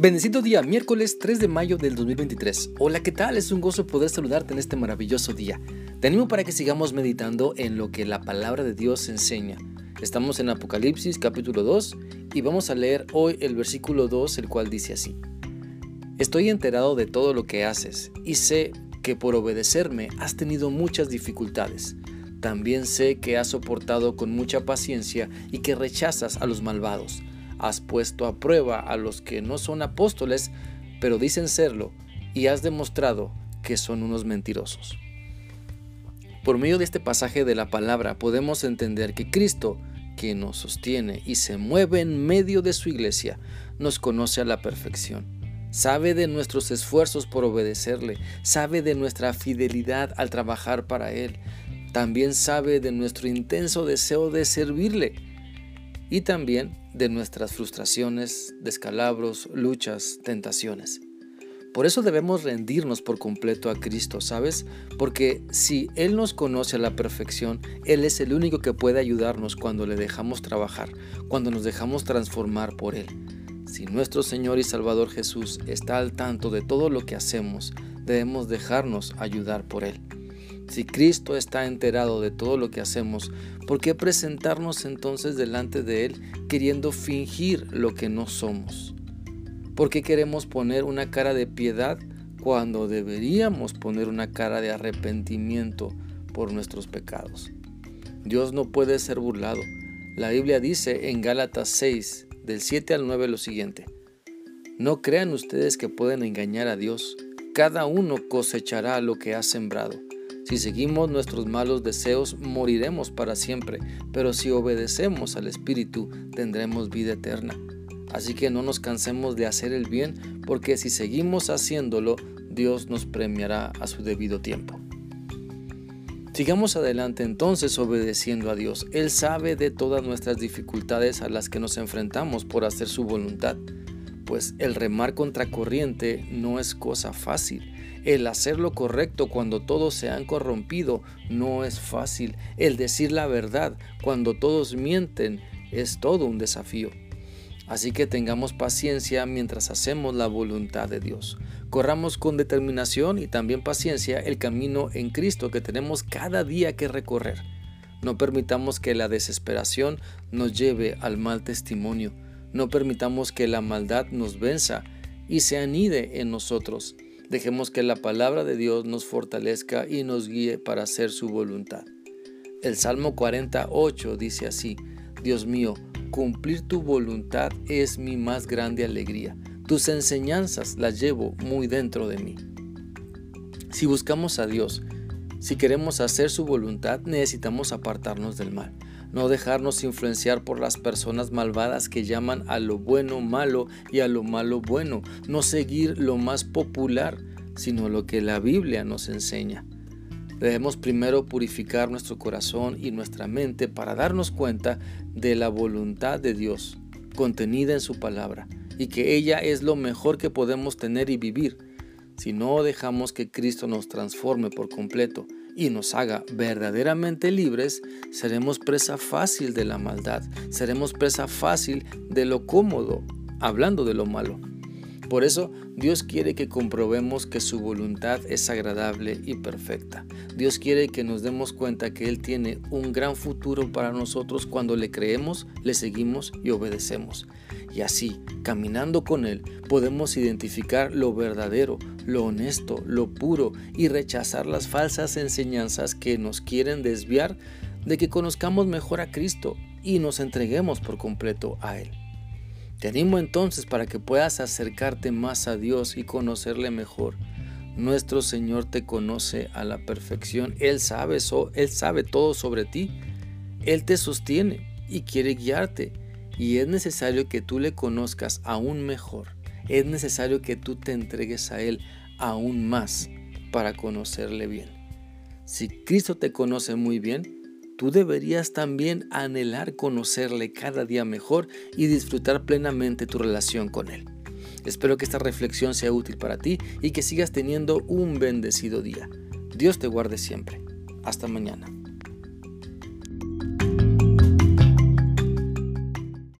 Bendecido día, miércoles 3 de mayo del 2023. Hola, ¿qué tal? Es un gozo poder saludarte en este maravilloso día. Te animo para que sigamos meditando en lo que la palabra de Dios enseña. Estamos en Apocalipsis capítulo 2 y vamos a leer hoy el versículo 2, el cual dice así. Estoy enterado de todo lo que haces y sé que por obedecerme has tenido muchas dificultades. También sé que has soportado con mucha paciencia y que rechazas a los malvados has puesto a prueba a los que no son apóstoles, pero dicen serlo, y has demostrado que son unos mentirosos. Por medio de este pasaje de la palabra podemos entender que Cristo, que nos sostiene y se mueve en medio de su iglesia, nos conoce a la perfección. Sabe de nuestros esfuerzos por obedecerle, sabe de nuestra fidelidad al trabajar para Él, también sabe de nuestro intenso deseo de servirle y también de nuestras frustraciones, descalabros, luchas, tentaciones. Por eso debemos rendirnos por completo a Cristo, ¿sabes? Porque si Él nos conoce a la perfección, Él es el único que puede ayudarnos cuando le dejamos trabajar, cuando nos dejamos transformar por Él. Si nuestro Señor y Salvador Jesús está al tanto de todo lo que hacemos, debemos dejarnos ayudar por Él. Si Cristo está enterado de todo lo que hacemos, ¿por qué presentarnos entonces delante de Él queriendo fingir lo que no somos? ¿Por qué queremos poner una cara de piedad cuando deberíamos poner una cara de arrepentimiento por nuestros pecados? Dios no puede ser burlado. La Biblia dice en Gálatas 6, del 7 al 9 lo siguiente. No crean ustedes que pueden engañar a Dios. Cada uno cosechará lo que ha sembrado. Si seguimos nuestros malos deseos, moriremos para siempre, pero si obedecemos al Espíritu, tendremos vida eterna. Así que no nos cansemos de hacer el bien, porque si seguimos haciéndolo, Dios nos premiará a su debido tiempo. Sigamos adelante entonces obedeciendo a Dios. Él sabe de todas nuestras dificultades a las que nos enfrentamos por hacer su voluntad, pues el remar contra corriente no es cosa fácil el hacer lo correcto cuando todos se han corrompido no es fácil. El decir la verdad cuando todos mienten es todo un desafío. Así que tengamos paciencia mientras hacemos la voluntad de Dios. Corramos con determinación y también paciencia el camino en Cristo que tenemos cada día que recorrer. No permitamos que la desesperación nos lleve al mal testimonio. No permitamos que la maldad nos venza y se anide en nosotros. Dejemos que la palabra de Dios nos fortalezca y nos guíe para hacer su voluntad. El Salmo 48 dice así, Dios mío, cumplir tu voluntad es mi más grande alegría. Tus enseñanzas las llevo muy dentro de mí. Si buscamos a Dios, si queremos hacer su voluntad, necesitamos apartarnos del mal no dejarnos influenciar por las personas malvadas que llaman a lo bueno malo y a lo malo bueno, no seguir lo más popular, sino lo que la Biblia nos enseña. Debemos primero purificar nuestro corazón y nuestra mente para darnos cuenta de la voluntad de Dios contenida en su palabra y que ella es lo mejor que podemos tener y vivir. Si no dejamos que Cristo nos transforme por completo, y nos haga verdaderamente libres, seremos presa fácil de la maldad, seremos presa fácil de lo cómodo, hablando de lo malo. Por eso Dios quiere que comprobemos que su voluntad es agradable y perfecta. Dios quiere que nos demos cuenta que Él tiene un gran futuro para nosotros cuando le creemos, le seguimos y obedecemos. Y así, caminando con Él, podemos identificar lo verdadero, lo honesto, lo puro y rechazar las falsas enseñanzas que nos quieren desviar de que conozcamos mejor a Cristo y nos entreguemos por completo a Él. Te animo entonces para que puedas acercarte más a Dios y conocerle mejor. Nuestro Señor te conoce a la perfección. Él sabe, Él sabe todo sobre ti. Él te sostiene y quiere guiarte. Y es necesario que tú le conozcas aún mejor es necesario que tú te entregues a Él aún más para conocerle bien. Si Cristo te conoce muy bien, tú deberías también anhelar conocerle cada día mejor y disfrutar plenamente tu relación con Él. Espero que esta reflexión sea útil para ti y que sigas teniendo un bendecido día. Dios te guarde siempre. Hasta mañana.